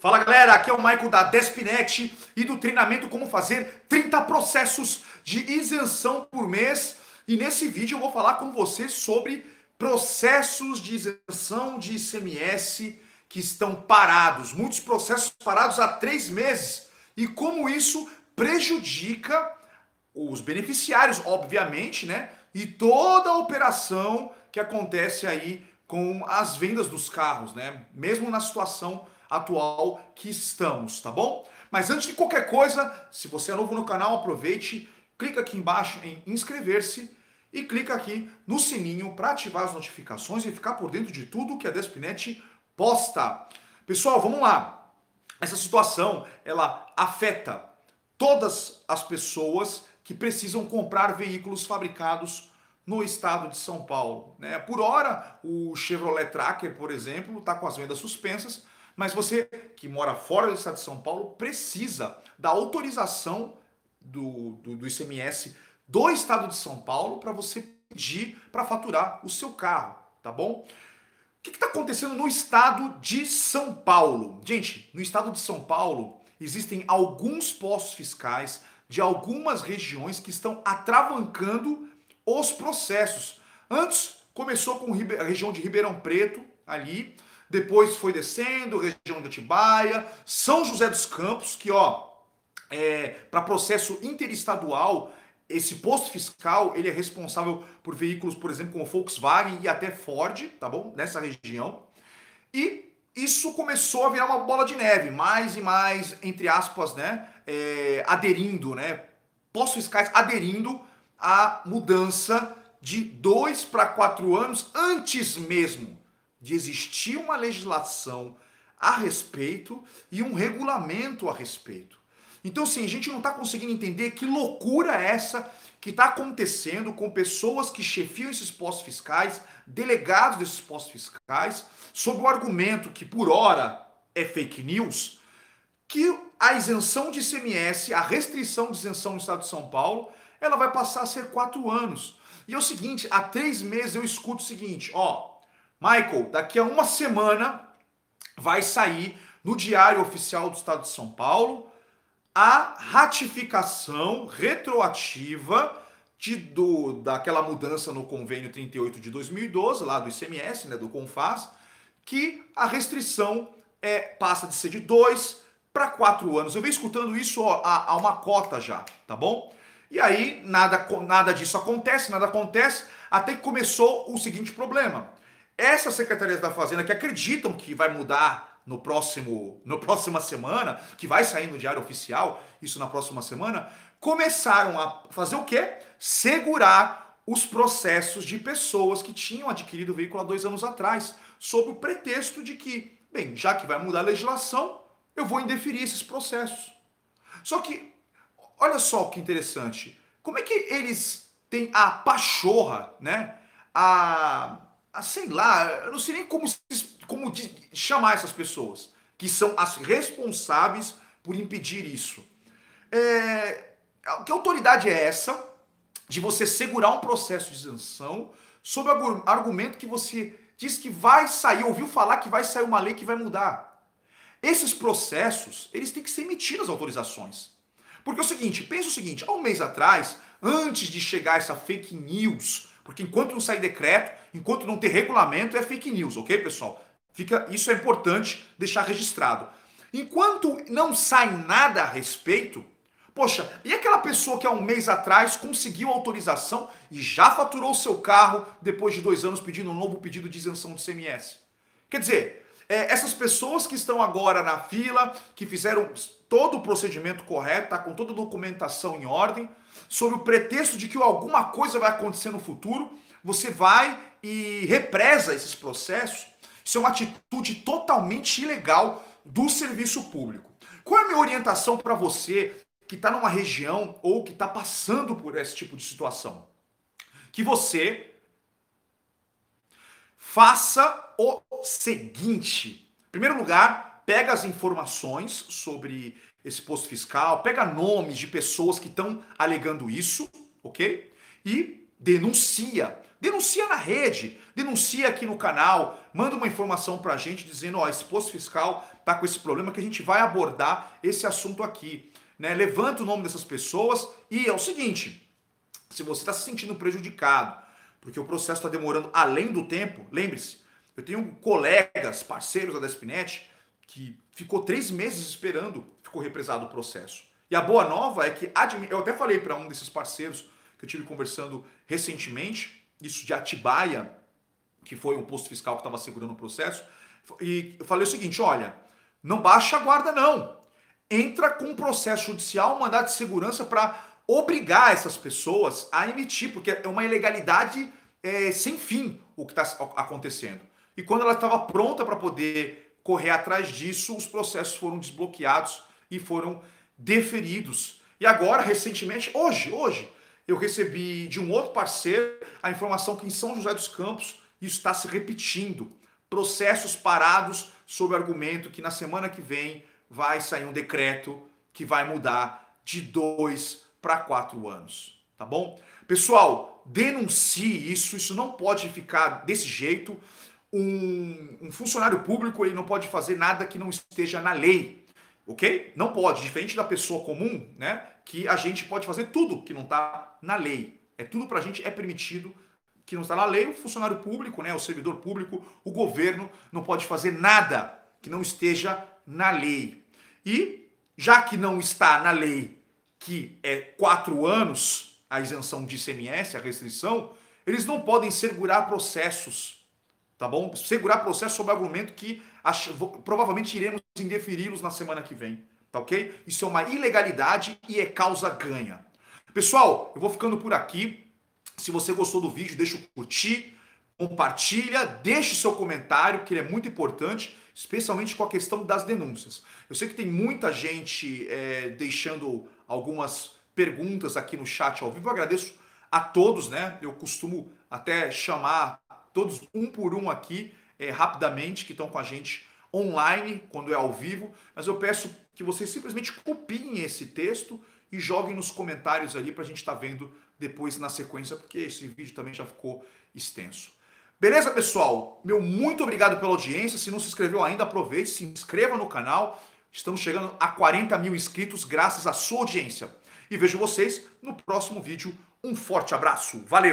Fala galera, aqui é o Michael da Despinet e do treinamento como fazer 30 processos de isenção por mês. E nesse vídeo eu vou falar com você sobre processos de isenção de ICMS que estão parados, muitos processos parados há três meses e como isso prejudica os beneficiários, obviamente, né? E toda a operação que acontece aí com as vendas dos carros, né? Mesmo na situação atual que estamos, tá bom? Mas antes de qualquer coisa, se você é novo no canal, aproveite, clica aqui embaixo em inscrever-se e clica aqui no sininho para ativar as notificações e ficar por dentro de tudo que a Despinet posta. Pessoal, vamos lá. Essa situação, ela afeta todas as pessoas que precisam comprar veículos fabricados no estado de São Paulo. Né? Por hora, o Chevrolet Tracker, por exemplo, está com as vendas suspensas, mas você que mora fora do estado de São Paulo precisa da autorização do, do, do ICMS do estado de São Paulo para você pedir para faturar o seu carro, tá bom? O que está acontecendo no estado de São Paulo? Gente, no estado de São Paulo existem alguns postos fiscais de algumas regiões que estão atravancando os processos. Antes começou com a região de Ribeirão Preto, ali, depois foi descendo, região de Atibaia, São José dos Campos, que ó, é, para processo interestadual, esse posto fiscal ele é responsável por veículos, por exemplo, como Volkswagen e até Ford, tá bom? Nessa região. E isso começou a virar uma bola de neve, mais e mais, entre aspas, né? É, aderindo, né? Postos fiscais aderindo à mudança de dois para quatro anos antes mesmo de existir uma legislação a respeito e um regulamento a respeito. Então, sim, a gente não está conseguindo entender que loucura é essa que está acontecendo com pessoas que chefiam esses postos fiscais, delegados desses postos fiscais, sob o argumento que, por hora, é fake news, que a isenção de ICMS, a restrição de isenção no estado de São Paulo, ela vai passar a ser quatro anos. E é o seguinte, há três meses eu escuto o seguinte, ó, Michael, daqui a uma semana vai sair no Diário Oficial do Estado de São Paulo a ratificação retroativa de, do, daquela mudança no convênio 38 de 2012, lá do ICMS, né, do CONFAS, que a restrição é, passa de ser de dois para quatro anos. Eu venho escutando isso há uma cota já, tá bom? E aí nada, nada disso acontece, nada acontece, até que começou o seguinte problema essas secretarias da Fazenda que acreditam que vai mudar no próximo, no próxima semana, que vai sair no Diário Oficial, isso na próxima semana, começaram a fazer o quê? Segurar os processos de pessoas que tinham adquirido o veículo há dois anos atrás, sob o pretexto de que, bem, já que vai mudar a legislação, eu vou indeferir esses processos. Só que, olha só que interessante, como é que eles têm a pachorra, né? A ah, sei lá, eu não sei nem como, como chamar essas pessoas, que são as responsáveis por impedir isso. É, que autoridade é essa de você segurar um processo de isenção sob argumento que você diz que vai sair, ouviu falar que vai sair uma lei que vai mudar? Esses processos, eles têm que ser emitidas autorizações. Porque é o seguinte, pensa o seguinte, há um mês atrás, antes de chegar essa fake news porque enquanto não sair decreto, enquanto não ter regulamento, é fake news, ok, pessoal? Fica, isso é importante deixar registrado. Enquanto não sai nada a respeito, poxa, e aquela pessoa que há um mês atrás conseguiu autorização e já faturou seu carro depois de dois anos pedindo um novo pedido de isenção do CMS? Quer dizer, é, essas pessoas que estão agora na fila, que fizeram todo o procedimento correto, tá com toda a documentação em ordem, sob o pretexto de que alguma coisa vai acontecer no futuro, você vai e represa esses processos. Isso é uma atitude totalmente ilegal do serviço público. Qual é a minha orientação para você que está numa região ou que está passando por esse tipo de situação? Que você faça o seguinte: em primeiro lugar, pega as informações sobre esse posto fiscal, pega nomes de pessoas que estão alegando isso, ok? E denuncia. Denuncia na rede, denuncia aqui no canal, manda uma informação para a gente dizendo: ó, esse posto fiscal está com esse problema que a gente vai abordar esse assunto aqui. Né? Levanta o nome dessas pessoas e é o seguinte: se você está se sentindo prejudicado, porque o processo está demorando além do tempo, lembre-se, eu tenho colegas, parceiros da Despinet, que ficou três meses esperando, ficou represado o processo. E a boa nova é que, eu até falei para um desses parceiros que eu tive conversando recentemente, isso de Atibaia, que foi um posto fiscal que estava segurando o processo, e eu falei o seguinte: olha, não baixa a guarda, não. Entra com um processo judicial, um mandado de segurança para obrigar essas pessoas a emitir, porque é uma ilegalidade é, sem fim o que está acontecendo. E quando ela estava pronta para poder correr atrás disso, os processos foram desbloqueados e foram deferidos. E agora, recentemente, hoje, hoje, eu recebi de um outro parceiro a informação que em São José dos Campos isso está se repetindo. Processos parados sob argumento que na semana que vem vai sair um decreto que vai mudar de dois para quatro anos. Tá bom? Pessoal, denuncie isso, isso não pode ficar desse jeito. Um, um funcionário público ele não pode fazer nada que não esteja na lei ok? Não pode, diferente da pessoa comum, né? Que a gente pode fazer tudo que não está na lei. É tudo para a gente é permitido que não está na lei. O funcionário público, né? O servidor público, o governo não pode fazer nada que não esteja na lei. E já que não está na lei, que é quatro anos a isenção de ICMS, a restrição, eles não podem segurar processos, tá bom? Segurar processos sob argumento que provavelmente iremos indeferi-los na semana que vem, tá ok? Isso é uma ilegalidade e é causa ganha. Pessoal, eu vou ficando por aqui. Se você gostou do vídeo, deixa o curtir, compartilha, deixe seu comentário, que ele é muito importante, especialmente com a questão das denúncias. Eu sei que tem muita gente é, deixando algumas perguntas aqui no chat ao vivo. Eu agradeço a todos, né? Eu costumo até chamar todos um por um aqui é, rapidamente que estão com a gente online, quando é ao vivo, mas eu peço que vocês simplesmente copiem esse texto e joguem nos comentários ali para a gente estar tá vendo depois na sequência, porque esse vídeo também já ficou extenso. Beleza, pessoal? Meu muito obrigado pela audiência. Se não se inscreveu ainda, aproveite, se inscreva no canal. Estamos chegando a 40 mil inscritos graças à sua audiência. E vejo vocês no próximo vídeo. Um forte abraço. Valeu!